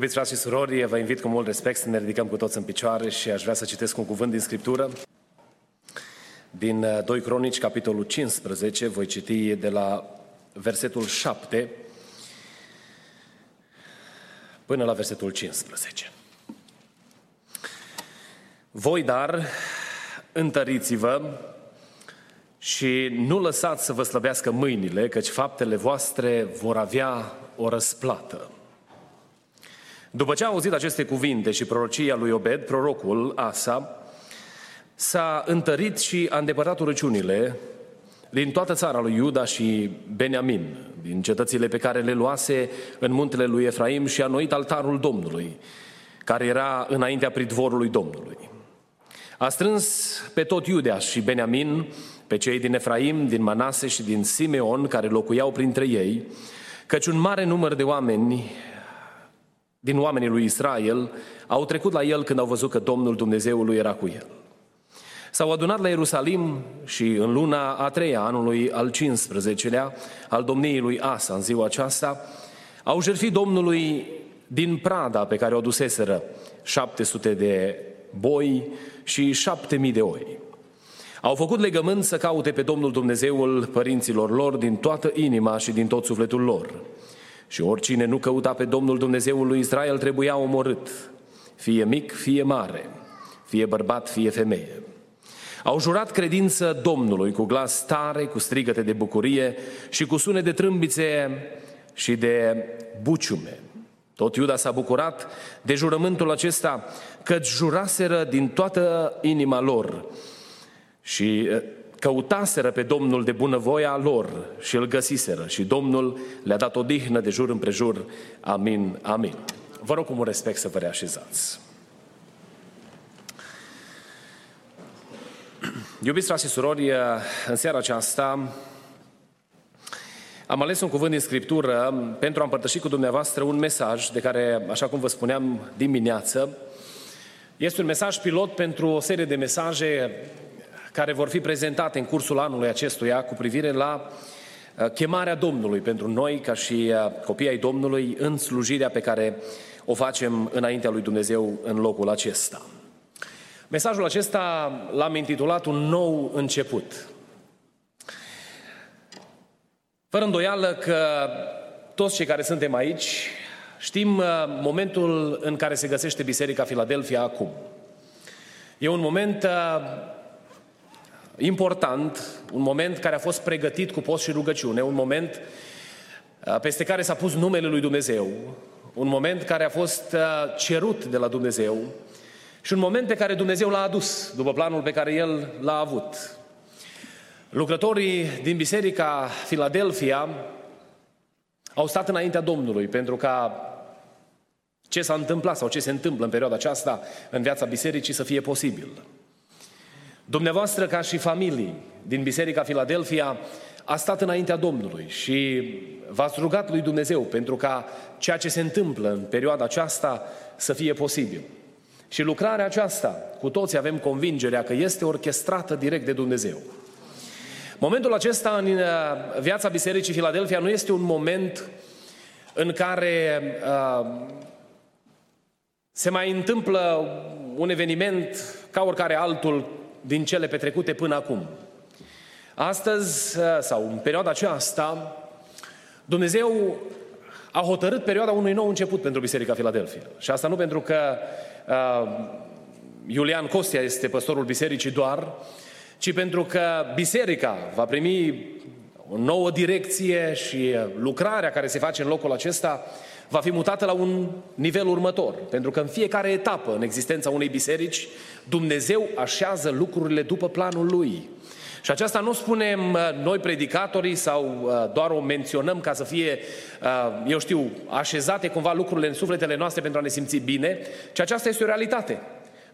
Iubiți frați și surori, vă invit cu mult respect să ne ridicăm cu toți în picioare și aș vrea să citesc un cuvânt din Scriptură. Din 2 uh, Cronici, capitolul 15, voi citi de la versetul 7 până la versetul 15. Voi, dar, întăriți-vă și nu lăsați să vă slăbească mâinile, căci faptele voastre vor avea o răsplată. După ce a auzit aceste cuvinte și prorocia lui Obed, prorocul Asa, s-a întărit și a îndepărtat urăciunile din toată țara lui Iuda și Beniamin, din cetățile pe care le luase în muntele lui Efraim și a noit altarul Domnului, care era înaintea pridvorului Domnului. A strâns pe tot Iudea și Beniamin, pe cei din Efraim, din Manase și din Simeon, care locuiau printre ei, căci un mare număr de oameni din oamenii lui Israel au trecut la el când au văzut că Domnul Dumnezeului era cu el. S-au adunat la Ierusalim și în luna a treia anului al 15-lea al domniei lui Asa, în ziua aceasta, au jertfit Domnului din prada pe care o duseseră 700 de boi și 7000 de oi. Au făcut legământ să caute pe Domnul Dumnezeul părinților lor din toată inima și din tot sufletul lor. Și oricine nu căuta pe Domnul Dumnezeul lui Israel trebuia omorât, fie mic, fie mare, fie bărbat, fie femeie. Au jurat credință Domnului cu glas tare, cu strigăte de bucurie și cu sune de trâmbițe și de buciume. Tot Iuda s-a bucurat de jurământul acesta, că juraseră din toată inima lor și căutaseră pe Domnul de bunăvoia lor și îl găsiseră și Domnul le-a dat o dihnă de jur împrejur. Amin, amin. Vă rog cu mult respect să vă reașezați. Iubiți frate și surori, în seara aceasta am ales un cuvânt din Scriptură pentru a împărtăși cu dumneavoastră un mesaj de care, așa cum vă spuneam dimineață, este un mesaj pilot pentru o serie de mesaje care vor fi prezentate în cursul anului acestuia cu privire la uh, chemarea Domnului pentru noi ca și uh, copii ai Domnului în slujirea pe care o facem înaintea lui Dumnezeu în locul acesta. Mesajul acesta l-am intitulat Un nou început. Fără îndoială că toți cei care suntem aici știm uh, momentul în care se găsește Biserica Filadelfia acum. E un moment important, un moment care a fost pregătit cu post și rugăciune, un moment uh, peste care s-a pus numele lui Dumnezeu, un moment care a fost uh, cerut de la Dumnezeu și un moment pe care Dumnezeu l-a adus după planul pe care El l-a avut. Lucrătorii din Biserica Filadelfia au stat înaintea Domnului pentru ca ce s-a întâmplat sau ce se întâmplă în perioada aceasta în viața bisericii să fie posibil. Dumneavoastră, ca și familii din Biserica Filadelfia, a stat înaintea Domnului și v-ați rugat lui Dumnezeu pentru ca ceea ce se întâmplă în perioada aceasta să fie posibil. Și lucrarea aceasta, cu toți avem convingerea că este orchestrată direct de Dumnezeu. Momentul acesta în uh, viața Bisericii Filadelfia nu este un moment în care uh, se mai întâmplă un eveniment ca oricare altul din cele petrecute până acum. Astăzi, uh, sau în perioada aceasta, Dumnezeu a hotărât perioada unui nou început pentru Biserica Filadelfia. Și asta nu pentru că uh, Iulian Costia este păstorul bisericii doar, ci pentru că biserica va primi o nouă direcție și lucrarea care se face în locul acesta va fi mutată la un nivel următor. Pentru că în fiecare etapă în existența unei biserici, Dumnezeu așează lucrurile după planul Lui. Și aceasta nu spunem uh, noi predicatorii sau uh, doar o menționăm ca să fie, uh, eu știu, așezate cumva lucrurile în sufletele noastre pentru a ne simți bine, ci aceasta este o realitate.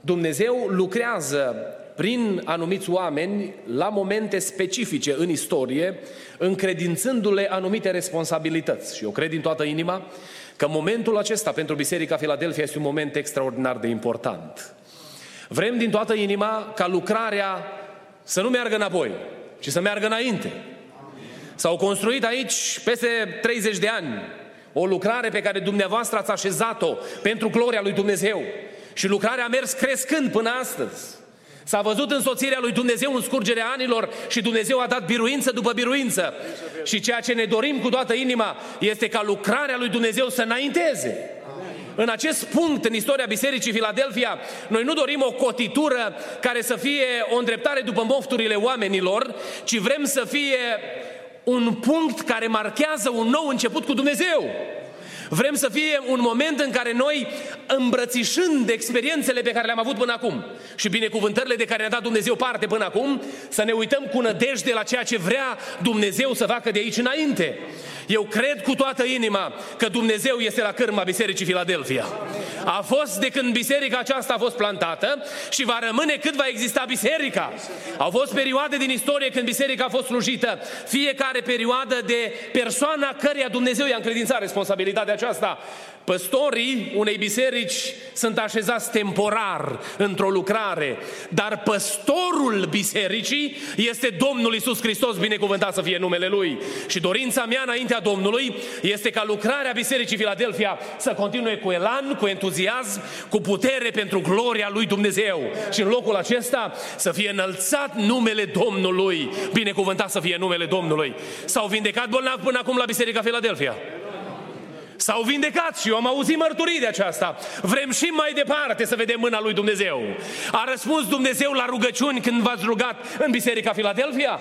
Dumnezeu lucrează prin anumiți oameni la momente specifice în istorie, încredințându-le anumite responsabilități. Și eu cred din toată inima că momentul acesta pentru Biserica Filadelfia este un moment extraordinar de important. Vrem din toată inima ca lucrarea să nu meargă înapoi, ci să meargă înainte. S-au construit aici peste 30 de ani o lucrare pe care dumneavoastră ați așezat-o pentru gloria lui Dumnezeu. Și lucrarea a mers crescând până astăzi. S-a văzut însoțirea lui Dumnezeu în scurgerea anilor și Dumnezeu a dat biruință după biruință. Și ceea ce ne dorim cu toată inima este ca lucrarea lui Dumnezeu să înainteze. În acest punct, în istoria Bisericii Filadelfia, noi nu dorim o cotitură care să fie o îndreptare după mofturile oamenilor, ci vrem să fie un punct care marchează un nou început cu Dumnezeu. Vrem să fie un moment în care noi, îmbrățișând experiențele pe care le-am avut până acum și binecuvântările de care ne-a dat Dumnezeu parte până acum, să ne uităm cu nădejde la ceea ce vrea Dumnezeu să facă de aici înainte. Eu cred cu toată inima că Dumnezeu este la cârma Bisericii Filadelfia. A fost de când biserica aceasta a fost plantată și va rămâne cât va exista biserica. Au fost perioade din istorie când biserica a fost slujită. Fiecare perioadă de persoana căreia Dumnezeu i-a încredințat responsabilitatea aceasta. Păstorii unei biserici sunt așezați temporar într-o lucrare, dar păstorul bisericii este Domnul Isus Hristos, binecuvântat să fie numele Lui. Și dorința mea înaintea Domnului este ca lucrarea Bisericii Filadelfia să continue cu elan, cu entuziasm, cu putere pentru gloria Lui Dumnezeu. Și în locul acesta să fie înălțat numele Domnului, binecuvântat să fie numele Domnului. S-au vindecat bolnavi până acum la Biserica Filadelfia. S-au vindecat și eu am auzit mărturii de aceasta. Vrem și mai departe să vedem mâna lui Dumnezeu. A răspuns Dumnezeu la rugăciuni când v-ați rugat în Biserica Filadelfia?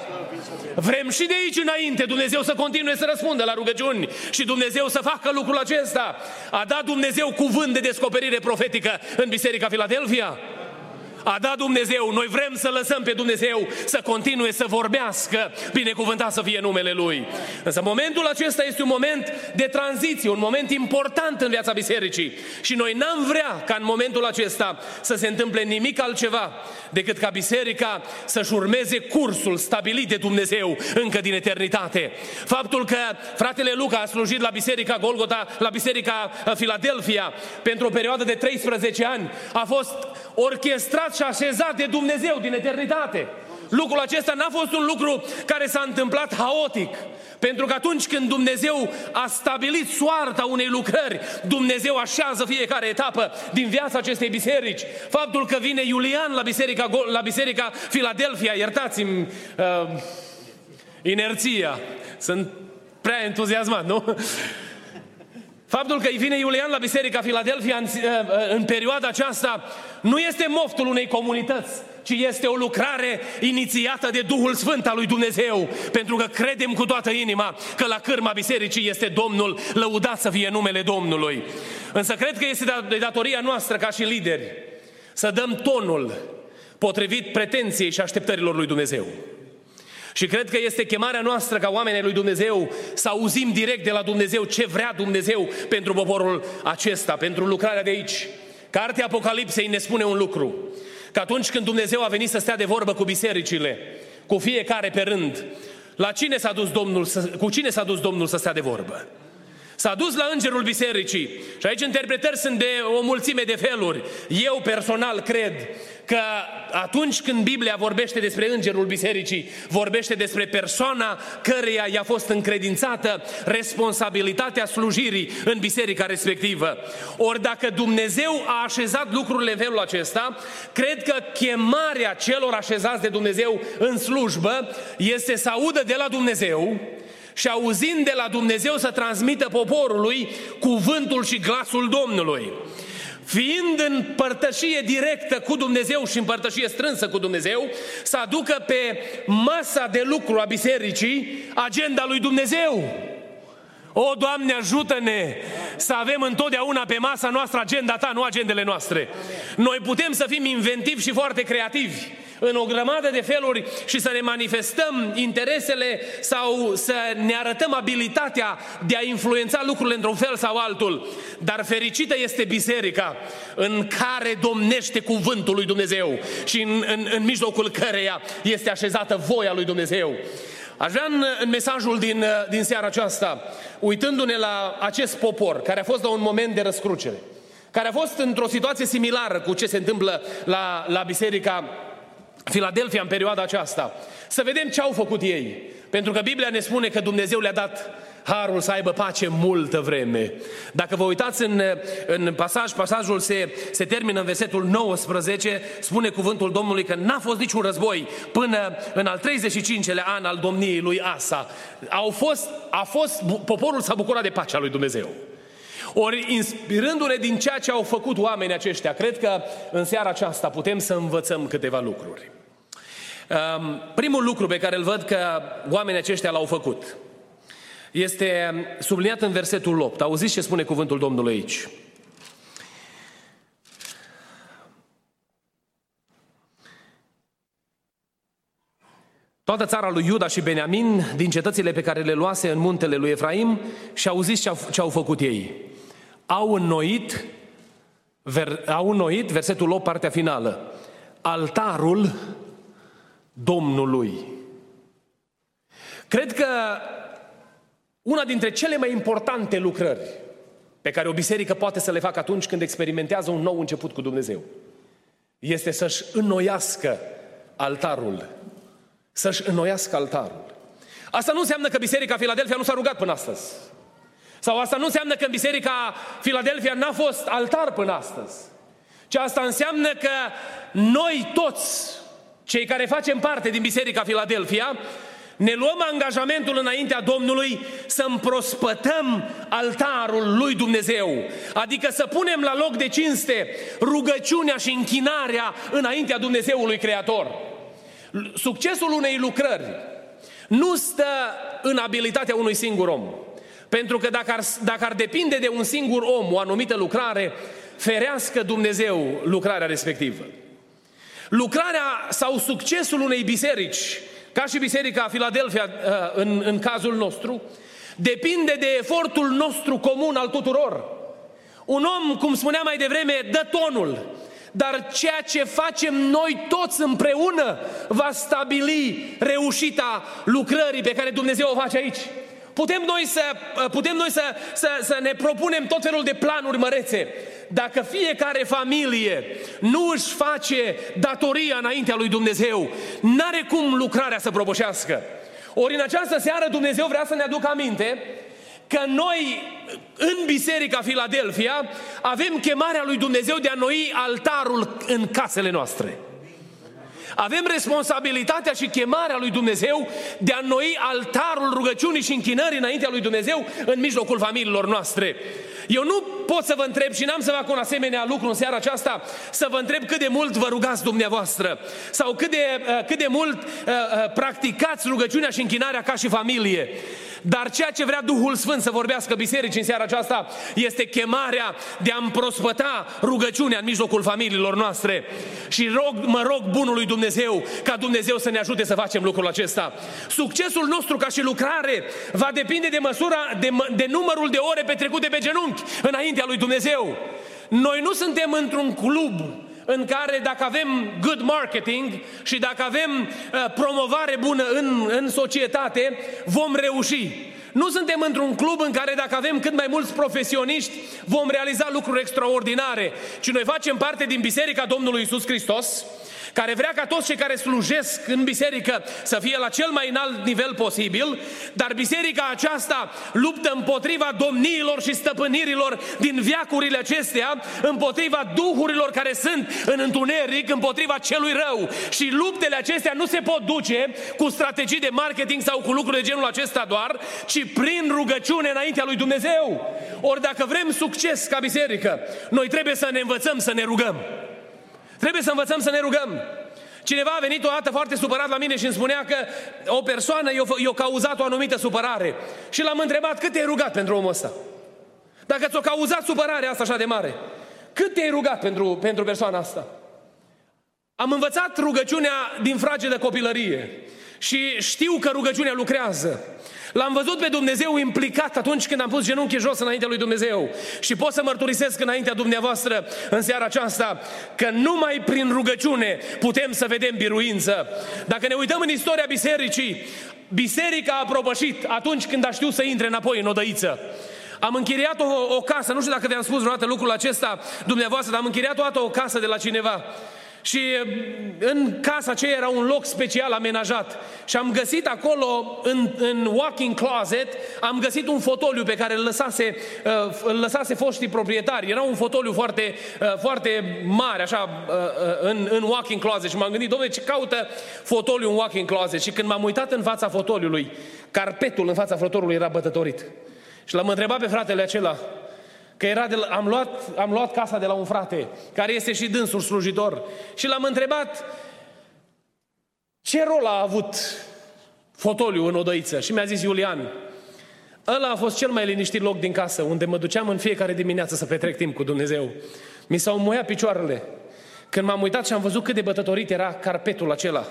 Vrem și de aici înainte Dumnezeu să continue să răspundă la rugăciuni și Dumnezeu să facă lucrul acesta. A dat Dumnezeu cuvânt de descoperire profetică în Biserica Filadelfia? A dat Dumnezeu, noi vrem să lăsăm pe Dumnezeu să continue să vorbească, binecuvântat să fie numele Lui. Însă momentul acesta este un moment de tranziție, un moment important în viața bisericii și noi n-am vrea ca în momentul acesta să se întâmple nimic altceva decât ca biserica să-și urmeze cursul stabilit de Dumnezeu încă din eternitate. Faptul că fratele Luca a slujit la biserica Golgota, la biserica Filadelfia pentru o perioadă de 13 ani a fost orchestrat și așezat de Dumnezeu din eternitate. Lucrul acesta n-a fost un lucru care s-a întâmplat haotic. Pentru că atunci când Dumnezeu a stabilit soarta unei lucrări, Dumnezeu așează fiecare etapă din viața acestei biserici. Faptul că vine Iulian la biserica, la biserica Filadelfia, iertați-mi uh, inerția, sunt prea entuziasmat, nu? Faptul că îi vine Iulian la Biserica Filadelfia în, uh, uh, în perioada aceasta nu este moftul unei comunități, ci este o lucrare inițiată de Duhul Sfânt al lui Dumnezeu, pentru că credem cu toată inima că la cârma bisericii este Domnul, lăudat să fie numele Domnului. Însă cred că este de datoria noastră ca și lideri să dăm tonul potrivit pretenției și așteptărilor lui Dumnezeu. Și cred că este chemarea noastră ca oamenii lui Dumnezeu să auzim direct de la Dumnezeu ce vrea Dumnezeu pentru poporul acesta, pentru lucrarea de aici. Cartea Apocalipsei ne spune un lucru, că atunci când Dumnezeu a venit să stea de vorbă cu bisericile, cu fiecare pe rând, la cine s-a dus Domnul, cu cine s-a dus Domnul să stea de vorbă? S-a dus la îngerul bisericii și aici interpretări sunt de o mulțime de feluri. Eu personal cred că atunci când Biblia vorbește despre îngerul bisericii, vorbește despre persoana căreia i-a fost încredințată responsabilitatea slujirii în biserica respectivă. Ori dacă Dumnezeu a așezat lucrurile în felul acesta, cred că chemarea celor așezați de Dumnezeu în slujbă este să audă de la Dumnezeu și auzind de la Dumnezeu să transmită poporului cuvântul și glasul Domnului. fiind în părtășie directă cu Dumnezeu și în părtășie strânsă cu Dumnezeu, să aducă pe masa de lucru a bisericii agenda lui Dumnezeu. O, Doamne, ajută-ne să avem întotdeauna pe masa noastră agenda Ta, nu agendele noastre. Noi putem să fim inventivi și foarte creativi în o grămadă de feluri și să ne manifestăm interesele sau să ne arătăm abilitatea de a influența lucrurile într-un fel sau altul. Dar fericită este biserica în care domnește cuvântul lui Dumnezeu și în, în, în mijlocul căreia este așezată voia lui Dumnezeu. Aș vrea în, în mesajul din, din seara aceasta, uitându-ne la acest popor care a fost la un moment de răscrucere, care a fost într-o situație similară cu ce se întâmplă la, la Biserica Filadelfia în perioada aceasta, să vedem ce au făcut ei. Pentru că Biblia ne spune că Dumnezeu le-a dat harul să aibă pace multă vreme. Dacă vă uitați în, în pasaj, pasajul se, se termină în versetul 19, spune cuvântul Domnului că n-a fost niciun război până în al 35-lea an al domniei lui Asa. Au fost, a fost, poporul s-a bucurat de pacea lui Dumnezeu. Ori, inspirându-ne din ceea ce au făcut oamenii aceștia, cred că în seara aceasta putem să învățăm câteva lucruri. Um, primul lucru pe care îl văd că oamenii aceștia l-au făcut este subliniat în versetul 8. Auziți ce spune cuvântul Domnului aici? Toată țara lui Iuda și Beniamin, din cetățile pe care le luase în muntele lui Efraim, și auziți ce au, ce au făcut ei. Au înnoit, ver, au înnoit, versetul 8, partea finală, altarul Domnului. Cred că una dintre cele mai importante lucrări pe care o biserică poate să le facă atunci când experimentează un nou început cu Dumnezeu este să-și înnoiască altarul. Să-și înnoiască altarul. Asta nu înseamnă că Biserica Filadelfia nu s-a rugat până astăzi. Sau asta nu înseamnă că în Biserica Filadelfia n-a fost altar până astăzi. Ce asta înseamnă că noi toți, cei care facem parte din Biserica Filadelfia, ne luăm angajamentul înaintea Domnului să împrospătăm altarul lui Dumnezeu. Adică să punem la loc de cinste rugăciunea și închinarea înaintea Dumnezeului Creator. Succesul unei lucrări nu stă în abilitatea unui singur om. Pentru că dacă ar, dacă ar depinde de un singur om o anumită lucrare, ferească Dumnezeu lucrarea respectivă. Lucrarea sau succesul unei biserici, ca și Biserica Filadelfia uh, în, în cazul nostru, depinde de efortul nostru comun al tuturor. Un om, cum spuneam mai devreme, dă tonul, dar ceea ce facem noi toți împreună va stabili reușita lucrării pe care Dumnezeu o face aici. Putem noi să, putem noi să, să, să ne propunem tot felul de planuri mărețe. Dacă fiecare familie nu își face datoria înaintea lui Dumnezeu, n-are cum lucrarea să propășească. Ori în această seară Dumnezeu vrea să ne aducă aminte că noi în Biserica Filadelfia avem chemarea lui Dumnezeu de a noi altarul în casele noastre. Avem responsabilitatea și chemarea lui Dumnezeu de a noi altarul rugăciunii și închinării înaintea lui Dumnezeu în mijlocul familiilor noastre. Eu nu pot să vă întreb și n-am să fac un asemenea lucru în seara aceasta, să vă întreb cât de mult vă rugați dumneavoastră sau cât de, uh, cât de mult uh, uh, practicați rugăciunea și închinarea ca și familie. Dar ceea ce vrea Duhul Sfânt să vorbească bisericii în seara aceasta este chemarea de a împrospăta rugăciunea în mijlocul familiilor noastre. Și rog, mă rog bunului Dumnezeu ca Dumnezeu să ne ajute să facem lucrul acesta. Succesul nostru ca și lucrare va depinde de măsura, de, de numărul de ore petrecute pe genunchi înaintea lui Dumnezeu. Noi nu suntem într-un club în care dacă avem good marketing și dacă avem uh, promovare bună în, în societate, vom reuși. Nu suntem într-un club în care dacă avem cât mai mulți profesioniști, vom realiza lucruri extraordinare, ci noi facem parte din Biserica Domnului Isus Hristos, care vrea ca toți cei care slujesc în biserică să fie la cel mai înalt nivel posibil, dar biserica aceasta luptă împotriva domniilor și stăpânirilor din viacurile acestea, împotriva duhurilor care sunt în întuneric, împotriva celui rău. Și luptele acestea nu se pot duce cu strategii de marketing sau cu lucruri de genul acesta doar, ci prin rugăciune înaintea lui Dumnezeu. Ori dacă vrem succes ca biserică, noi trebuie să ne învățăm să ne rugăm. Trebuie să învățăm să ne rugăm. Cineva a venit o dată foarte supărat la mine și îmi spunea că o persoană i-a, cauzat o anumită supărare. Și l-am întrebat cât te-ai rugat pentru omul ăsta? Dacă ți-a cauzat supărarea asta așa de mare, cât te-ai rugat pentru, pentru persoana asta? Am învățat rugăciunea din frage de copilărie și știu că rugăciunea lucrează. L-am văzut pe Dumnezeu implicat atunci când am pus genunchii jos înaintea lui Dumnezeu. Și pot să mărturisesc înaintea dumneavoastră în seara aceasta că numai prin rugăciune putem să vedem biruință. Dacă ne uităm în istoria bisericii, biserica a propășit atunci când a știut să intre înapoi în odăiță. Am închiriat o, o casă, nu știu dacă vi-am spus vreodată lucrul acesta dumneavoastră, dar am închiriat o dată o casă de la cineva. Și în casa aceea era un loc special amenajat. Și am găsit acolo, în, în walking closet, am găsit un fotoliu pe care îl lăsase, uh, îl lăsase foștii proprietari. Era un fotoliu foarte, uh, foarte mare, așa, uh, în, în walking closet. Și m-am gândit, domnule, ce caută fotoliu în walking closet? Și când m-am uitat în fața fotoliului, carpetul în fața fotoliului era bătătorit. Și l-am întrebat pe fratele acela, Că era de la, am, luat, am luat casa de la un frate, care este și dânsul slujitor. Și l-am întrebat ce rol a avut fotoliu în odăiță. Și mi-a zis Iulian, ăla a fost cel mai liniștit loc din casă, unde mă duceam în fiecare dimineață să petrec timp cu Dumnezeu. Mi s-au muiat picioarele. Când m-am uitat și am văzut cât de bătătorit era carpetul acela,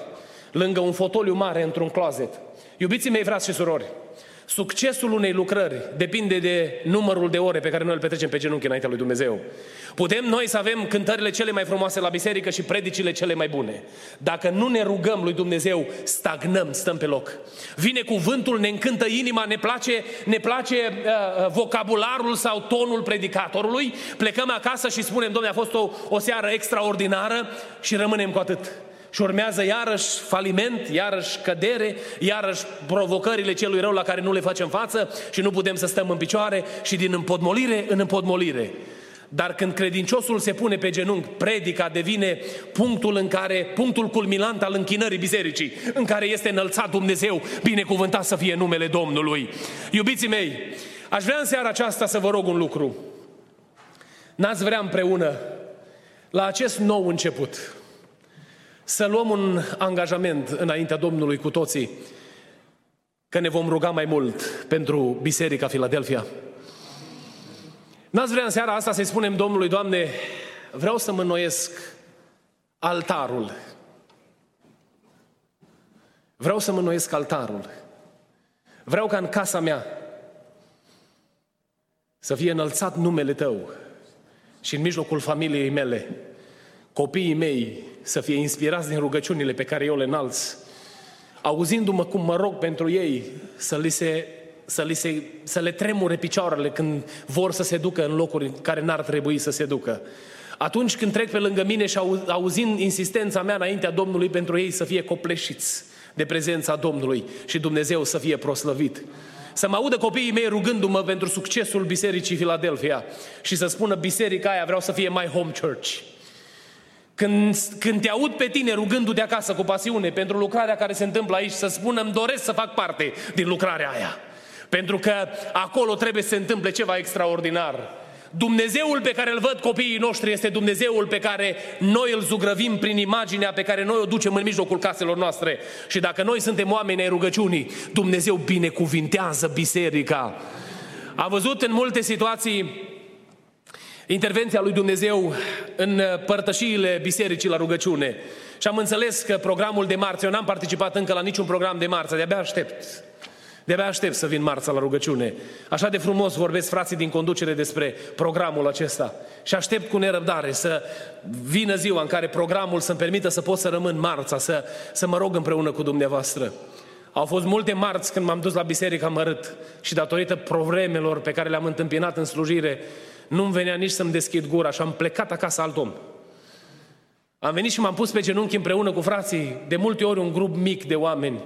lângă un fotoliu mare într-un closet. Iubiții mei, frați și surori, Succesul unei lucrări depinde de numărul de ore pe care noi îl petrecem pe genunchi înaintea lui Dumnezeu. Putem noi să avem cântările cele mai frumoase la biserică și predicile cele mai bune. Dacă nu ne rugăm lui Dumnezeu, stagnăm, stăm pe loc. Vine cuvântul, ne încântă inima, ne place, ne place uh, uh vocabularul sau tonul predicatorului, plecăm acasă și spunem, Domnule, a fost o, o seară extraordinară și rămânem cu atât și urmează iarăși faliment, iarăși cădere, iarăși provocările celui rău la care nu le facem față și nu putem să stăm în picioare și din împodmolire în împodmolire. Dar când credinciosul se pune pe genunchi, predica devine punctul în care, punctul culminant al închinării bisericii, în care este înălțat Dumnezeu, binecuvântat să fie numele Domnului. Iubiții mei, aș vrea în seara aceasta să vă rog un lucru. N-ați vrea împreună la acest nou început, să luăm un angajament înaintea Domnului cu toții că ne vom ruga mai mult pentru Biserica Filadelfia. N-ați vrea în seara asta să-i spunem Domnului, Doamne, vreau să mă înnoiesc altarul. Vreau să mă înnoiesc altarul. Vreau ca în casa mea să fie înălțat numele Tău și în mijlocul familiei mele, copiii mei să fie inspirați din rugăciunile pe care eu le înalț, auzindu-mă cum mă rog pentru ei, să, li se, să, li se, să le tremure picioarele când vor să se ducă în locuri în care n-ar trebui să se ducă. Atunci când trec pe lângă mine și auzind insistența mea înaintea Domnului pentru ei să fie copleșiți de prezența Domnului și Dumnezeu să fie proslăvit. Să mă audă copiii mei rugându-mă pentru succesul Bisericii Filadelfia și să spună biserica aia vreau să fie mai home church. Când, când te aud pe tine rugându-te acasă cu pasiune pentru lucrarea care se întâmplă aici, să spună, îmi doresc să fac parte din lucrarea aia. Pentru că acolo trebuie să se întâmple ceva extraordinar. Dumnezeul pe care îl văd copiii noștri este Dumnezeul pe care noi îl zugrăvim prin imaginea pe care noi o ducem în mijlocul caselor noastre. Și dacă noi suntem oameni ai rugăciunii, Dumnezeu binecuvintează biserica. A văzut în multe situații intervenția lui Dumnezeu în părtășiile bisericii la rugăciune. Și am înțeles că programul de marți, eu n-am participat încă la niciun program de marță, de-abia aștept. De-abia aștept să vin marța la rugăciune. Așa de frumos vorbesc frații din conducere despre programul acesta. Și aștept cu nerăbdare să vină ziua în care programul să-mi permită să pot să rămân marța, să, să mă rog împreună cu dumneavoastră. Au fost multe marți când m-am dus la biserică mărât și datorită problemelor pe care le-am întâmpinat în slujire, nu-mi venea nici să-mi deschid gura și am plecat acasă alt om. Am venit și m-am pus pe genunchi împreună cu frații, de multe ori un grup mic de oameni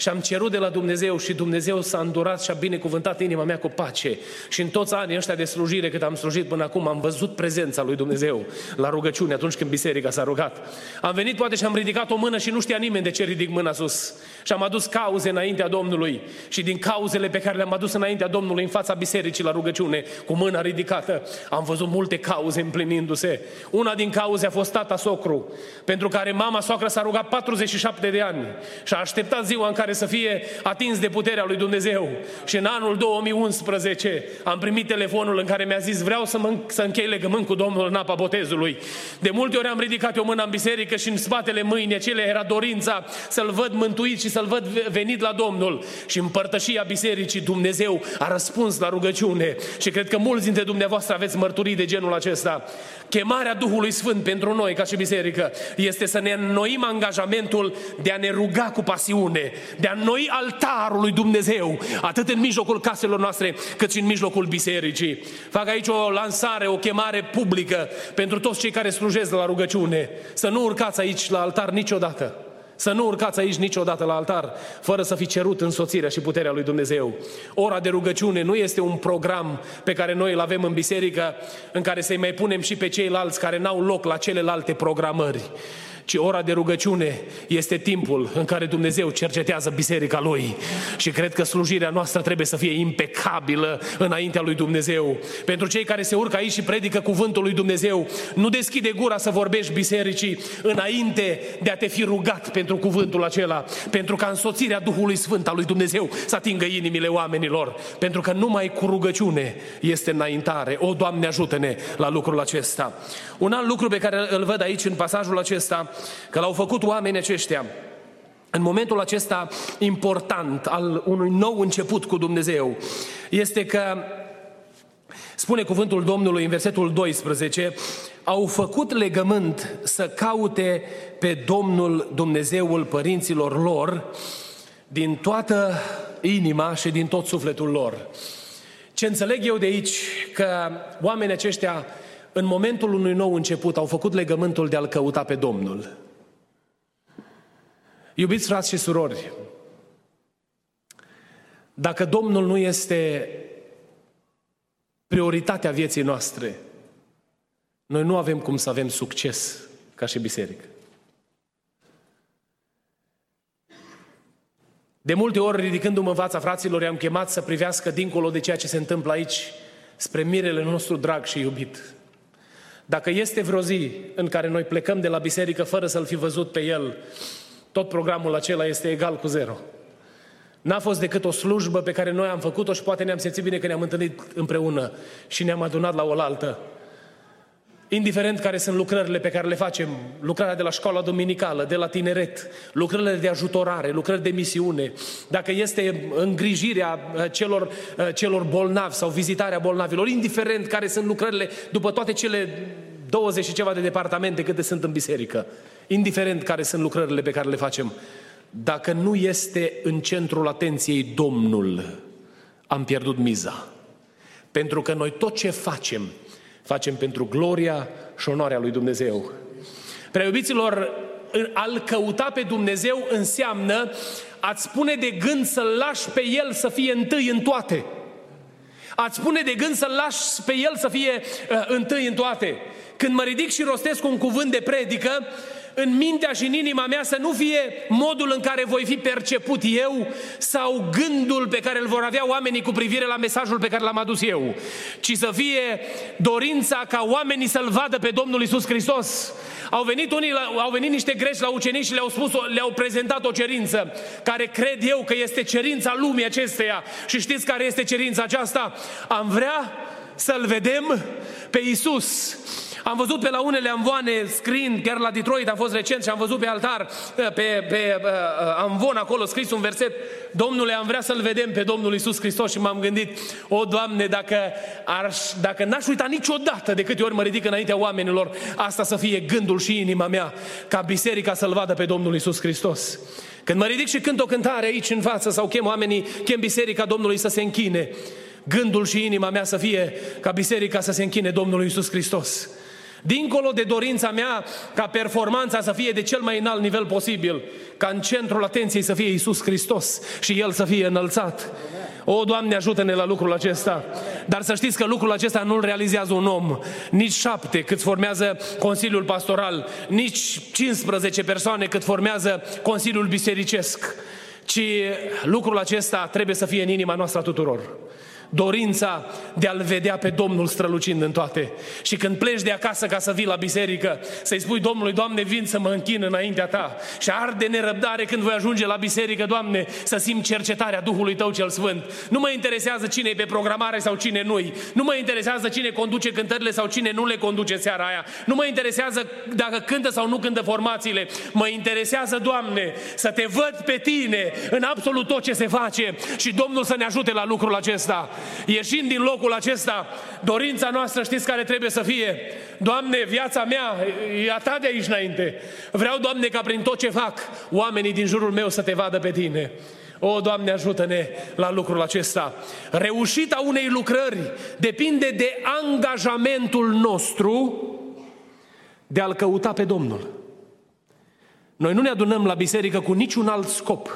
și am cerut de la Dumnezeu și Dumnezeu s-a îndurat și a binecuvântat inima mea cu pace. Și în toți anii ăștia de slujire, cât am slujit până acum, am văzut prezența lui Dumnezeu la rugăciune atunci când biserica s-a rugat. Am venit poate și am ridicat o mână și nu știa nimeni de ce ridic mâna sus. Și am adus cauze înaintea Domnului. Și din cauzele pe care le-am adus înaintea Domnului în fața bisericii la rugăciune, cu mâna ridicată, am văzut multe cauze împlinindu-se. Una din cauze a fost tata socru, pentru care mama soacră s-a rugat 47 de ani și a așteptat ziua în care care să fie atins de puterea lui Dumnezeu. Și în anul 2011 am primit telefonul în care mi-a zis vreau să, mă, să închei legământ cu Domnul în apa botezului. De multe ori am ridicat o mână în biserică și în spatele mâinii acele era dorința să-L văd mântuit și să-L văd venit la Domnul. Și în părtășia bisericii Dumnezeu a răspuns la rugăciune. Și cred că mulți dintre dumneavoastră aveți mărturii de genul acesta. Chemarea Duhului Sfânt pentru noi ca și biserică este să ne înnoim angajamentul de a ne ruga cu pasiune, de a noi altarul lui Dumnezeu, atât în mijlocul caselor noastre, cât și în mijlocul bisericii. Fac aici o lansare, o chemare publică pentru toți cei care slujesc la rugăciune. Să nu urcați aici la altar niciodată. Să nu urcați aici niciodată la altar fără să fi cerut însoțirea și puterea lui Dumnezeu. Ora de rugăciune nu este un program pe care noi îl avem în biserică în care să-i mai punem și pe ceilalți care n-au loc la celelalte programări ci ora de rugăciune este timpul în care Dumnezeu cercetează biserica Lui. Și cred că slujirea noastră trebuie să fie impecabilă înaintea lui Dumnezeu. Pentru cei care se urcă aici și predică cuvântul lui Dumnezeu, nu deschide gura să vorbești bisericii înainte de a te fi rugat pentru cuvântul acela, pentru ca însoțirea Duhului Sfânt al lui Dumnezeu să atingă inimile oamenilor. Pentru că numai cu rugăciune este înaintare. O, Doamne, ajută-ne la lucrul acesta. Un alt lucru pe care îl văd aici în pasajul acesta că l-au făcut oamenii aceștia în momentul acesta important al unui nou început cu Dumnezeu, este că Spune cuvântul Domnului în versetul 12, au făcut legământ să caute pe Domnul Dumnezeul părinților lor din toată inima și din tot sufletul lor. Ce înțeleg eu de aici, că oamenii aceștia în momentul unui nou început au făcut legământul de a-L căuta pe Domnul. Iubiți frați și surori, dacă Domnul nu este prioritatea vieții noastre, noi nu avem cum să avem succes ca și biserică. De multe ori, ridicându-mă în fața fraților, i-am chemat să privească dincolo de ceea ce se întâmplă aici, spre mirele nostru drag și iubit. Dacă este vreo zi în care noi plecăm de la biserică fără să-L fi văzut pe El, tot programul acela este egal cu zero. N-a fost decât o slujbă pe care noi am făcut-o și poate ne-am simțit bine că ne-am întâlnit împreună și ne-am adunat la oaltă. Indiferent care sunt lucrările pe care le facem, lucrarea de la școala dominicală, de la tineret, lucrările de ajutorare, lucrări de misiune, dacă este îngrijirea uh, celor, uh, celor bolnavi sau vizitarea bolnavilor, indiferent care sunt lucrările după toate cele 20 și ceva de departamente câte sunt în biserică, indiferent care sunt lucrările pe care le facem, dacă nu este în centrul atenției Domnul, am pierdut miza. Pentru că noi tot ce facem, facem pentru gloria și onoarea lui Dumnezeu. Preiubiților, al căuta pe Dumnezeu înseamnă a-ți spune de gând să-L lași pe El să fie întâi în toate. A-ți spune de gând să-L lași pe El să fie uh, întâi în toate. Când mă ridic și rostesc un cuvânt de predică, în mintea și în inima mea să nu fie modul în care voi fi perceput eu sau gândul pe care îl vor avea oamenii cu privire la mesajul pe care l-am adus eu, ci să fie dorința ca oamenii să-L vadă pe Domnul Isus Hristos. Au venit, unii, au venit niște greci la ucenici și le-au, spus, le-au prezentat o cerință care cred eu că este cerința lumii acesteia. Și știți care este cerința aceasta? Am vrea să-L vedem pe Isus am văzut pe la unele amvoane scriind, chiar la Detroit am fost recent și am văzut pe altar, pe, pe, pe uh, amvon acolo scris un verset, Domnule, am vrea să-L vedem pe Domnul Isus Hristos și m-am gândit, o, Doamne, dacă, ar, dacă n-aș uita niciodată de câte ori mă ridic înaintea oamenilor, asta să fie gândul și inima mea, ca biserica să-L vadă pe Domnul Isus Hristos. Când mă ridic și cânt o cântare aici în față sau chem oamenii, chem biserica Domnului să se închine, gândul și inima mea să fie ca biserica să se închine Domnului Isus Hristos. Dincolo de dorința mea ca performanța să fie de cel mai înalt nivel posibil, ca în centrul atenției să fie Isus Hristos și El să fie înălțat. O, Doamne, ajută-ne la lucrul acesta. Dar să știți că lucrul acesta nu-l realizează un om. Nici șapte cât formează Consiliul Pastoral, nici 15 persoane cât formează Consiliul Bisericesc. Ci lucrul acesta trebuie să fie în inima noastră a tuturor dorința de a-L vedea pe Domnul strălucind în toate. Și când pleci de acasă ca să vii la biserică, să-i spui Domnului, Doamne, vin să mă închin înaintea Ta. Și arde nerăbdare când voi ajunge la biserică, Doamne, să simt cercetarea Duhului Tău cel Sfânt. Nu mă interesează cine e pe programare sau cine nu-i. Nu mă interesează cine conduce cântările sau cine nu le conduce seara aia. Nu mă interesează dacă cântă sau nu cântă formațiile. Mă interesează, Doamne, să Te văd pe Tine în absolut tot ce se face și Domnul să ne ajute la lucrul acesta. Ieșind din locul acesta, dorința noastră știți care trebuie să fie? Doamne, viața mea e a ta de aici înainte. Vreau, Doamne, ca prin tot ce fac, oamenii din jurul meu să te vadă pe tine. O, Doamne, ajută-ne la lucrul acesta. Reușita unei lucrări depinde de angajamentul nostru de a-L căuta pe Domnul. Noi nu ne adunăm la biserică cu niciun alt scop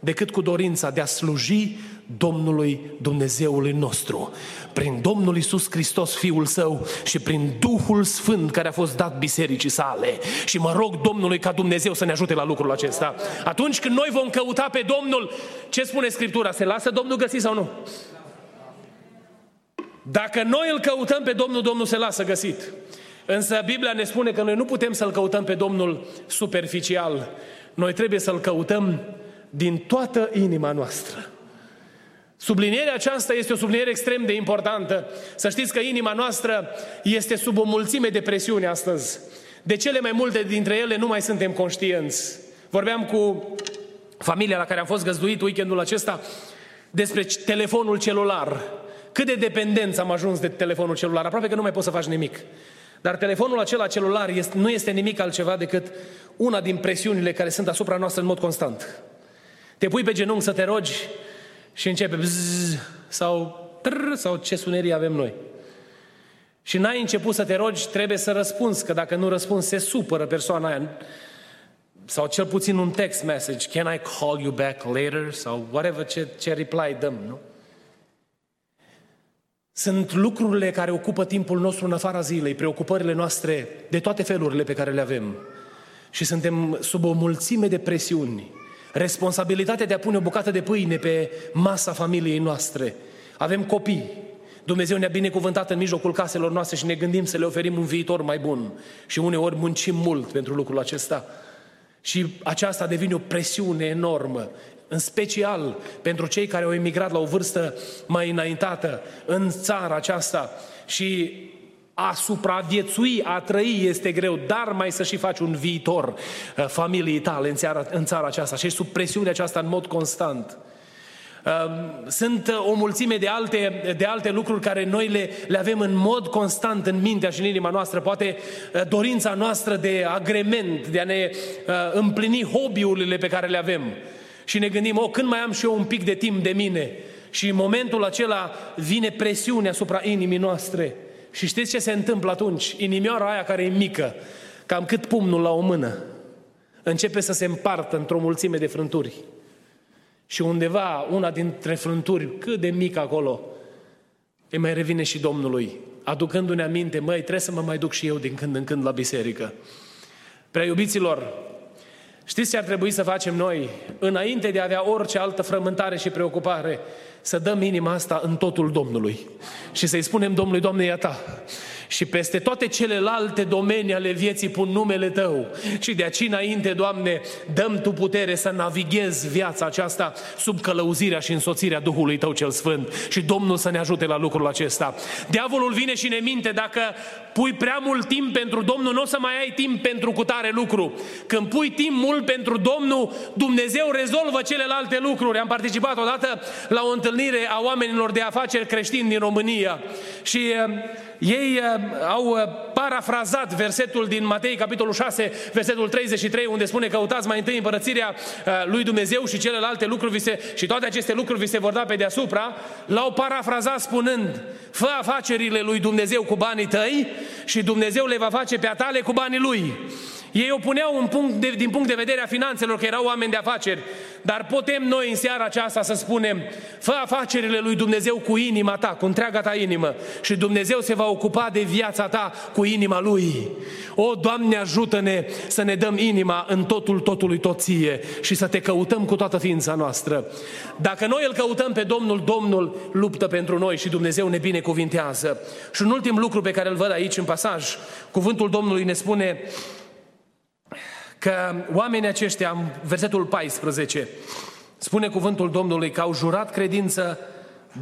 decât cu dorința de a sluji Domnului Dumnezeului nostru, prin Domnul Isus Hristos, Fiul Său și prin Duhul Sfânt care a fost dat bisericii sale. Și mă rog Domnului ca Dumnezeu să ne ajute la lucrul acesta. Atunci când noi vom căuta pe Domnul, ce spune Scriptura? Se lasă Domnul găsi sau nu? Dacă noi îl căutăm pe Domnul, Domnul se lasă găsit. Însă Biblia ne spune că noi nu putem să-L căutăm pe Domnul superficial. Noi trebuie să-L căutăm din toată inima noastră. Sublinierea aceasta este o subliniere extrem de importantă. Să știți că inima noastră este sub o mulțime de presiuni astăzi. De cele mai multe dintre ele nu mai suntem conștienți. Vorbeam cu familia la care am fost găzduit weekendul acesta despre telefonul celular. Cât de dependenți am ajuns de telefonul celular. Aproape că nu mai poți să faci nimic. Dar telefonul acela celular este, nu este nimic altceva decât una din presiunile care sunt asupra noastră în mod constant. Te pui pe genunchi să te rogi și începe bzz, sau trr, sau ce sunerii avem noi. Și n-ai început să te rogi, trebuie să răspunzi, că dacă nu răspunzi, se supără persoana aia. Sau cel puțin un text message, can I call you back later? Sau whatever ce, ce reply dăm, nu? Sunt lucrurile care ocupă timpul nostru în afara zilei, preocupările noastre de toate felurile pe care le avem. Și suntem sub o mulțime de presiuni responsabilitatea de a pune o bucată de pâine pe masa familiei noastre. Avem copii. Dumnezeu ne-a binecuvântat în mijlocul caselor noastre și ne gândim să le oferim un viitor mai bun. Și uneori muncim mult pentru lucrul acesta. Și aceasta devine o presiune enormă, în special pentru cei care au emigrat la o vârstă mai înaintată în țara aceasta. Și a supraviețui, a trăi este greu, dar mai să și faci un viitor uh, familiei tale în țara, în țara aceasta și ești sub presiunea aceasta în mod constant. Um, sunt uh, o mulțime de alte, de alte lucruri care noi le, le avem în mod constant în mintea și în inima noastră. Poate uh, dorința noastră de agrement, de a ne împlini hobby-urile pe care le avem. Și ne gândim, oh, când mai am și eu un pic de timp de mine? Și în momentul acela vine presiunea asupra inimii noastre. Și știți ce se întâmplă atunci? Inimioara aia care e mică, cam cât pumnul la o mână, începe să se împartă într-o mulțime de frânturi. Și undeva, una dintre frânturi, cât de mică acolo, îi mai revine și Domnului, aducându-ne aminte, măi, trebuie să mă mai duc și eu din când în când la biserică. Prea iubiților, știți ce ar trebui să facem noi, înainte de a avea orice altă frământare și preocupare? să dăm inima asta în totul Domnului și să-i spunem Domnului, Doamne, ia ta. Și peste toate celelalte domenii ale vieții pun numele Tău. Și de aici înainte, Doamne, dăm Tu putere să navighezi viața aceasta sub călăuzirea și însoțirea Duhului Tău cel Sfânt. Și Domnul să ne ajute la lucrul acesta. Diavolul vine și ne minte dacă pui prea mult timp pentru Domnul, nu o să mai ai timp pentru cutare lucru. Când pui timp mult pentru Domnul, Dumnezeu rezolvă celelalte lucruri. Am participat odată la o întâlnire a oamenilor de afaceri creștini din România și ei uh, au uh, parafrazat versetul din Matei, capitolul 6, versetul 33, unde spune căutați mai întâi împărățirea uh, lui Dumnezeu și celelalte lucruri vi se, și toate aceste lucruri vi se vor da pe deasupra, l-au parafrazat spunând, fă afacerile lui Dumnezeu cu banii tăi și Dumnezeu le va face pe a tale cu banii lui. Ei o puneau în punct de, din punct de vedere a finanțelor, că erau oameni de afaceri. Dar putem noi în seara aceasta să spunem, fă afacerile lui Dumnezeu cu inima ta, cu întreaga ta inimă și Dumnezeu se va ocupa de viața ta cu inima Lui. O, Doamne, ajută-ne să ne dăm inima în totul totului toție și să te căutăm cu toată ființa noastră. Dacă noi îl căutăm pe Domnul, Domnul luptă pentru noi și Dumnezeu ne binecuvintează. Și un ultim lucru pe care îl văd aici în pasaj, cuvântul Domnului ne spune că oamenii aceștia, în versetul 14, spune cuvântul Domnului că au jurat credință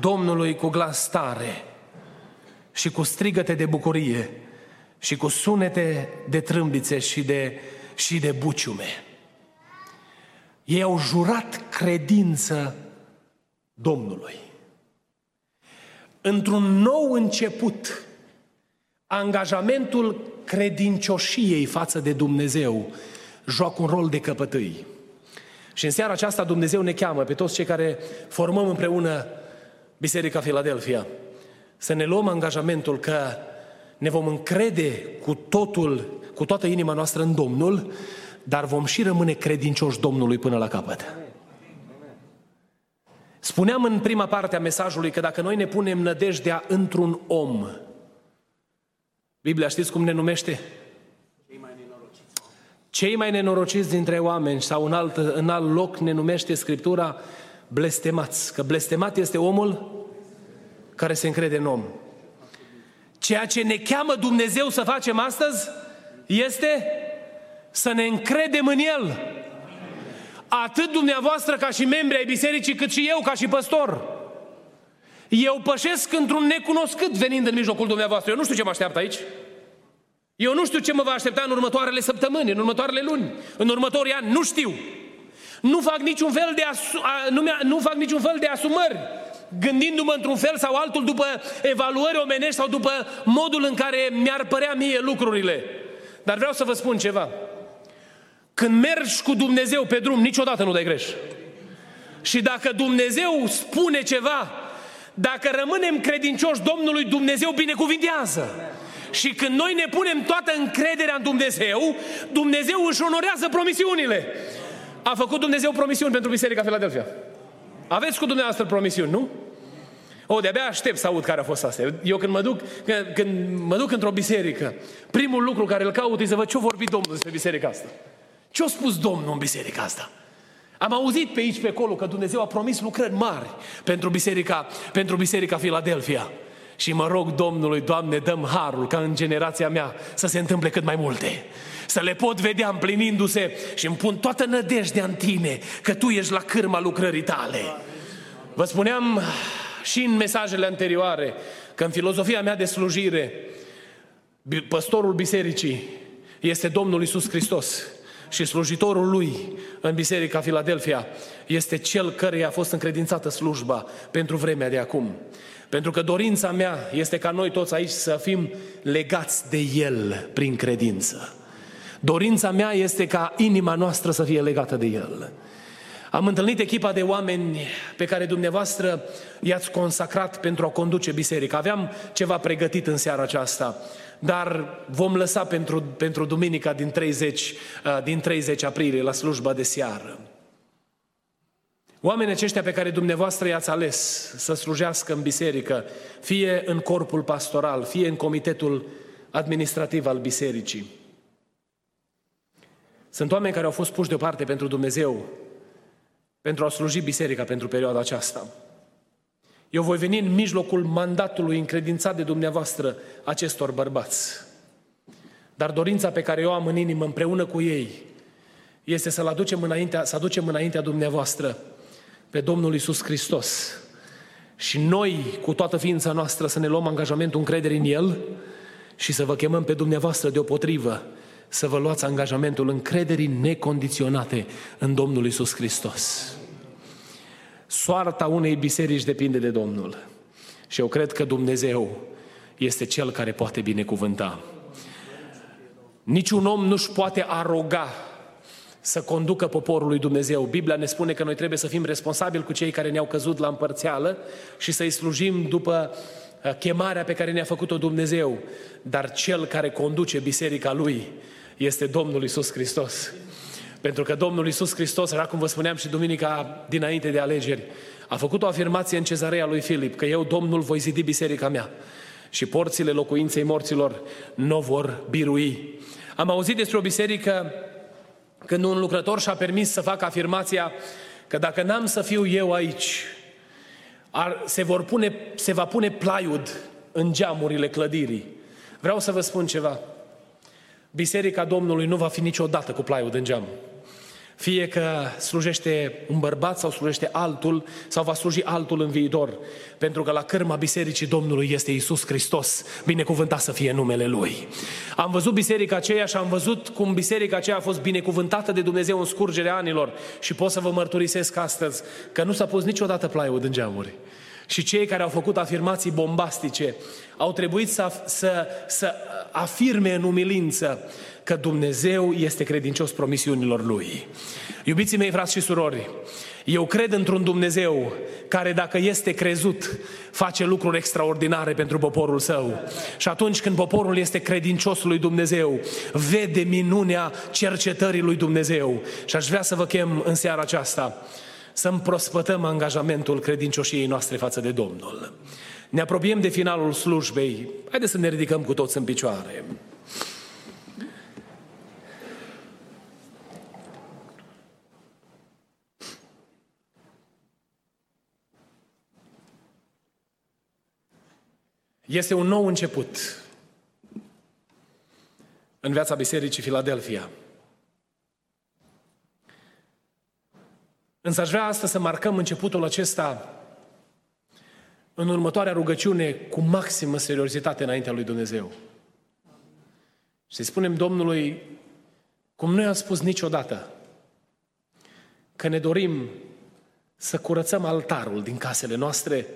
Domnului cu glas tare și cu strigăte de bucurie și cu sunete de trâmbițe și de, și de buciume. Ei au jurat credință Domnului. Într-un nou început, angajamentul credincioșiei față de Dumnezeu joacă un rol de căpătâi. Și în seara aceasta Dumnezeu ne cheamă pe toți cei care formăm împreună Biserica Filadelfia să ne luăm angajamentul că ne vom încrede cu totul, cu toată inima noastră în Domnul, dar vom și rămâne credincioși Domnului până la capăt. Spuneam în prima parte a mesajului că dacă noi ne punem nădejdea într-un om, Biblia știți cum ne numește? Cei mai nenorociți dintre oameni sau în alt, în alt loc ne numește Scriptura blestemați. Că blestemat este omul care se încrede în om. Ceea ce ne cheamă Dumnezeu să facem astăzi este să ne încredem în El. Atât dumneavoastră ca și membri ai bisericii, cât și eu ca și păstor. Eu pășesc într-un necunoscut venind în mijlocul dumneavoastră. Eu nu știu ce mă așteaptă aici. Eu nu știu ce mă va aștepta în următoarele săptămâni, în următoarele luni, în următorii ani, nu știu. Nu fac niciun fel de, asu- nu, nu fac niciun fel de asumări, gândindu-mă într-un fel sau altul după evaluări omenești sau după modul în care mi-ar părea mie lucrurile. Dar vreau să vă spun ceva. Când mergi cu Dumnezeu pe drum, niciodată nu dai greș. Și dacă Dumnezeu spune ceva, dacă rămânem credincioși Domnului, Dumnezeu binecuvintează. Și când noi ne punem toată încrederea în Dumnezeu, Dumnezeu își onorează promisiunile. A făcut Dumnezeu promisiuni pentru Biserica Filadelfia. Aveți cu dumneavoastră promisiuni, nu? O, de-abia aștept să aud care a fost asta. Eu când mă duc, când mă duc într-o biserică, primul lucru care îl caut e să văd ce-a vorbit Domnul despre biserica asta. Ce a spus Domnul în biserica asta? Am auzit pe aici, pe acolo, că Dumnezeu a promis lucrări mari pentru biserica, pentru biserica Filadelfia. Și mă rog Domnului, Doamne, dăm harul ca în generația mea să se întâmple cât mai multe. Să le pot vedea împlinindu-se și îmi pun toată nădejdea în tine că tu ești la cârma lucrării tale. Vă spuneam și în mesajele anterioare că în filozofia mea de slujire, păstorul bisericii este Domnul Isus Hristos și slujitorul lui în Biserica Filadelfia este cel care a fost încredințată slujba pentru vremea de acum. Pentru că dorința mea este ca noi toți aici să fim legați de El prin credință. Dorința mea este ca inima noastră să fie legată de El. Am întâlnit echipa de oameni pe care dumneavoastră i-ați consacrat pentru a conduce biserica. Aveam ceva pregătit în seara aceasta, dar vom lăsa pentru, pentru duminica din 30, uh, din 30 aprilie la slujba de seară. Oamenii aceștia pe care dumneavoastră i-ați ales să slujească în biserică, fie în corpul pastoral, fie în comitetul administrativ al bisericii. Sunt oameni care au fost puși deoparte pentru Dumnezeu, pentru a sluji biserica pentru perioada aceasta. Eu voi veni în mijlocul mandatului încredințat de dumneavoastră acestor bărbați. Dar dorința pe care eu am în inimă împreună cu ei este să-L aducem înaintea, să aducem înaintea dumneavoastră pe Domnul Isus Hristos și noi, cu toată ființa noastră, să ne luăm angajamentul încrederii în El și să vă chemăm pe dumneavoastră deopotrivă să vă luați angajamentul încrederii necondiționate în Domnul Isus Hristos. Soarta unei biserici depinde de Domnul. Și eu cred că Dumnezeu este Cel care poate binecuvânta. Niciun om nu-și poate aroga să conducă poporul lui Dumnezeu. Biblia ne spune că noi trebuie să fim responsabili cu cei care ne-au căzut la împărțeală și să-i slujim după uh, chemarea pe care ne-a făcut-o Dumnezeu. Dar cel care conduce biserica lui este Domnul Isus Hristos. Pentru că Domnul Isus Hristos, așa cum vă spuneam și duminica dinainte de alegeri, a făcut o afirmație în cezarea lui Filip, că eu, Domnul, voi zidi biserica mea și porțile locuinței morților nu vor birui. Am auzit despre o biserică când un lucrător și-a permis să facă afirmația că dacă n-am să fiu eu aici, ar, se, vor pune, se va pune plaiud în geamurile clădirii. Vreau să vă spun ceva. Biserica Domnului nu va fi niciodată cu plaiul în geam. Fie că slujește un bărbat sau slujește altul sau va sluji altul în viitor. Pentru că la cârma Bisericii Domnului este Isus Hristos, binecuvântat să fie numele Lui. Am văzut biserica aceea și am văzut cum biserica aceea a fost binecuvântată de Dumnezeu în scurgerea anilor și pot să vă mărturisesc astăzi că nu s-a pus niciodată plaiul în geamuri. Și cei care au făcut afirmații bombastice au trebuit să, să, să afirme în umilință că Dumnezeu este credincios promisiunilor Lui. Iubiții mei, frați și surori, eu cred într-un Dumnezeu care dacă este crezut, face lucruri extraordinare pentru poporul său. Și atunci când poporul este credincios lui Dumnezeu, vede minunea cercetării lui Dumnezeu. Și aș vrea să vă chem în seara aceasta să împrospătăm angajamentul credincioșiei noastre față de Domnul. Ne apropiem de finalul slujbei. Haideți să ne ridicăm cu toți în picioare. Este un nou început în viața Bisericii Filadelfia. Însă aș vrea astăzi să marcăm începutul acesta în următoarea rugăciune cu maximă seriozitate înaintea lui Dumnezeu. Și să spunem Domnului, cum nu i-am spus niciodată, că ne dorim să curățăm altarul din casele noastre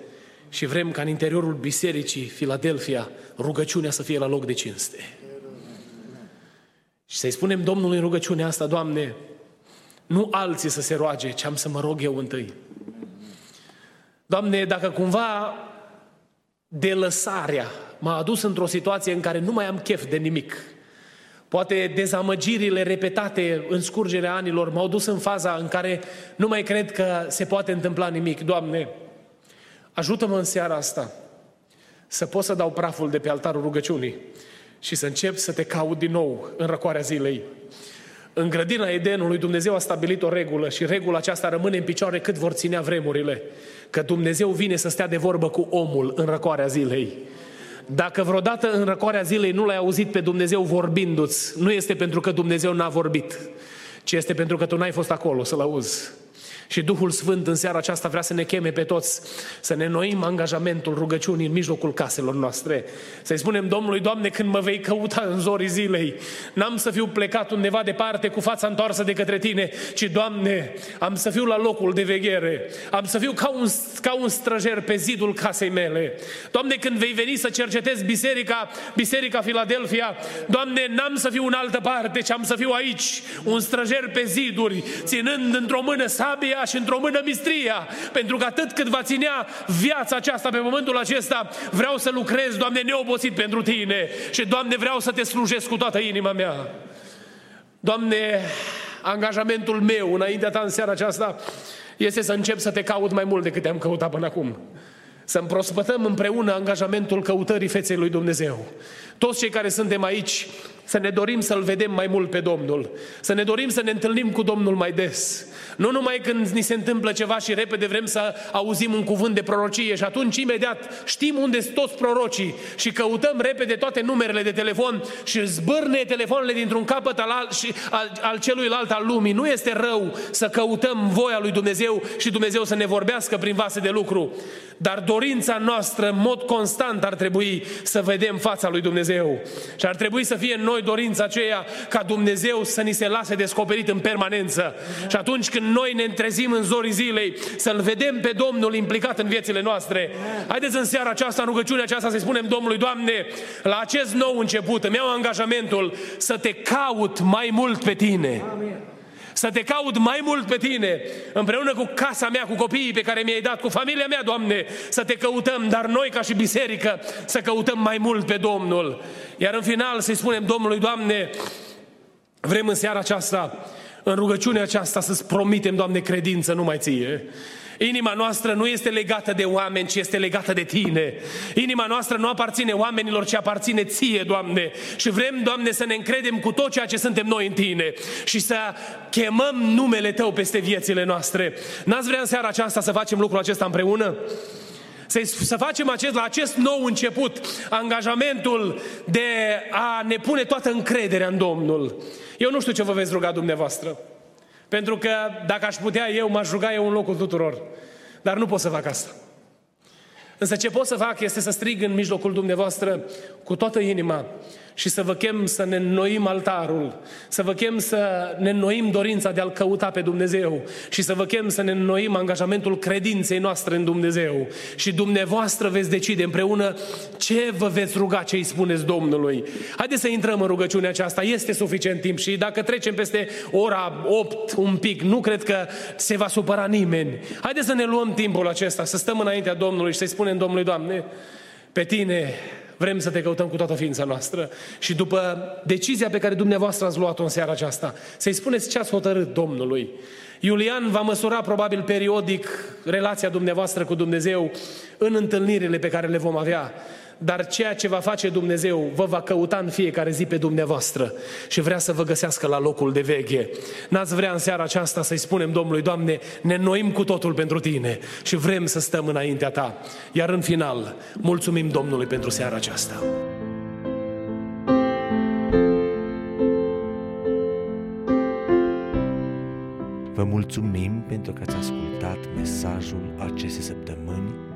și vrem ca în interiorul bisericii Filadelfia rugăciunea să fie la loc de cinste. Și să-i spunem Domnului în rugăciunea asta, Doamne, nu alții să se roage, ci am să mă rog eu întâi. Doamne, dacă cumva de lăsarea m-a adus într-o situație în care nu mai am chef de nimic, poate dezamăgirile repetate în scurgerea anilor m-au dus în faza în care nu mai cred că se poate întâmpla nimic. Doamne, ajută-mă în seara asta să pot să dau praful de pe altarul rugăciunii și să încep să te caut din nou în răcoarea zilei. În grădina Edenului Dumnezeu a stabilit o regulă și regula aceasta rămâne în picioare cât vor ținea vremurile. Că Dumnezeu vine să stea de vorbă cu omul în răcoarea zilei. Dacă vreodată în răcoarea zilei nu l-ai auzit pe Dumnezeu vorbindu-ți, nu este pentru că Dumnezeu n-a vorbit, ci este pentru că tu n-ai fost acolo să-L auzi. Și Duhul Sfânt în seara aceasta vrea să ne cheme pe toți să ne noim angajamentul rugăciunii în mijlocul caselor noastre. Să-i spunem Domnului, Doamne, când mă vei căuta în zorii zilei, n-am să fiu plecat undeva departe cu fața întoarsă de către Tine, ci, Doamne, am să fiu la locul de veghere, am să fiu ca un, ca un străjer pe zidul casei mele. Doamne, când vei veni să cercetezi biserica, biserica Filadelfia, Doamne, n-am să fiu în altă parte, ci am să fiu aici, un străjer pe ziduri, ținând într-o mână sabia și într-o mână mistria, pentru că atât cât va ținea viața aceasta pe momentul acesta, vreau să lucrez, Doamne, neobosit pentru Tine și, Doamne, vreau să Te slujesc cu toată inima mea. Doamne, angajamentul meu înaintea Ta în seara aceasta este să încep să Te caut mai mult decât Te-am căutat până acum. Să împrospătăm împreună angajamentul căutării feței lui Dumnezeu. Toți cei care suntem aici, să ne dorim să-L vedem mai mult pe Domnul, să ne dorim să ne întâlnim cu Domnul mai des, nu numai când ni se întâmplă ceva și repede vrem să auzim un cuvânt de prorocie și atunci imediat știm unde sunt toți prorocii și căutăm repede toate numerele de telefon și zbârne telefoanele dintr-un capăt al, al, al, al celuilalt al lumii. Nu este rău să căutăm voia lui Dumnezeu și Dumnezeu să ne vorbească prin vase de lucru. Dar dorința noastră, în mod constant, ar trebui să vedem fața lui Dumnezeu Dumnezeu. Și ar trebui să fie în noi dorința aceea ca Dumnezeu să ni se lase descoperit în permanență. Și atunci când noi ne întrezim în zorii zilei, să-L vedem pe Domnul implicat în viețile noastre. Haideți în seara aceasta, în rugăciunea aceasta, să spunem Domnului, Doamne, la acest nou început îmi iau angajamentul să te caut mai mult pe Tine. Amin să te caut mai mult pe tine, împreună cu casa mea, cu copiii pe care mi-ai dat, cu familia mea, Doamne, să te căutăm, dar noi ca și biserică să căutăm mai mult pe Domnul. Iar în final să-i spunem Domnului, Doamne, vrem în seara aceasta, în rugăciunea aceasta să-ți promitem, Doamne, credință numai ție. Inima noastră nu este legată de oameni, ci este legată de Tine. Inima noastră nu aparține oamenilor, ci aparține Ție, Doamne. Și vrem, Doamne, să ne încredem cu tot ceea ce suntem noi în Tine și să chemăm numele Tău peste viețile noastre. N-ați vrea în seara aceasta să facem lucrul acesta împreună? Să, să facem acest, la acest nou început angajamentul de a ne pune toată încrederea în Domnul. Eu nu știu ce vă veți ruga dumneavoastră. Pentru că dacă aș putea eu, m-aș ruga eu în locul tuturor. Dar nu pot să fac asta. Însă ce pot să fac este să strig în mijlocul dumneavoastră cu toată inima și să vă chem să ne înnoim altarul, să vă chem să ne înnoim dorința de a-L căuta pe Dumnezeu și să vă chem să ne înnoim angajamentul credinței noastre în Dumnezeu. Și dumneavoastră veți decide împreună ce vă veți ruga, ce îi spuneți Domnului. Haideți să intrăm în rugăciunea aceasta, este suficient timp și dacă trecem peste ora 8 un pic, nu cred că se va supăra nimeni. Haideți să ne luăm timpul acesta, să stăm înaintea Domnului și să-i spunem Domnului, Doamne, pe Tine Vrem să te căutăm cu toată ființa noastră și după decizia pe care dumneavoastră ați luat-o în seara aceasta, să-i spuneți ce ați hotărât Domnului. Iulian va măsura probabil periodic relația dumneavoastră cu Dumnezeu în întâlnirile pe care le vom avea dar ceea ce va face Dumnezeu vă va căuta în fiecare zi pe dumneavoastră și vrea să vă găsească la locul de veche. N-ați vrea în seara aceasta să-i spunem Domnului, Doamne, ne noim cu totul pentru Tine și vrem să stăm înaintea Ta. Iar în final, mulțumim Domnului pentru seara aceasta. Vă mulțumim pentru că ați ascultat mesajul acestei săptămâni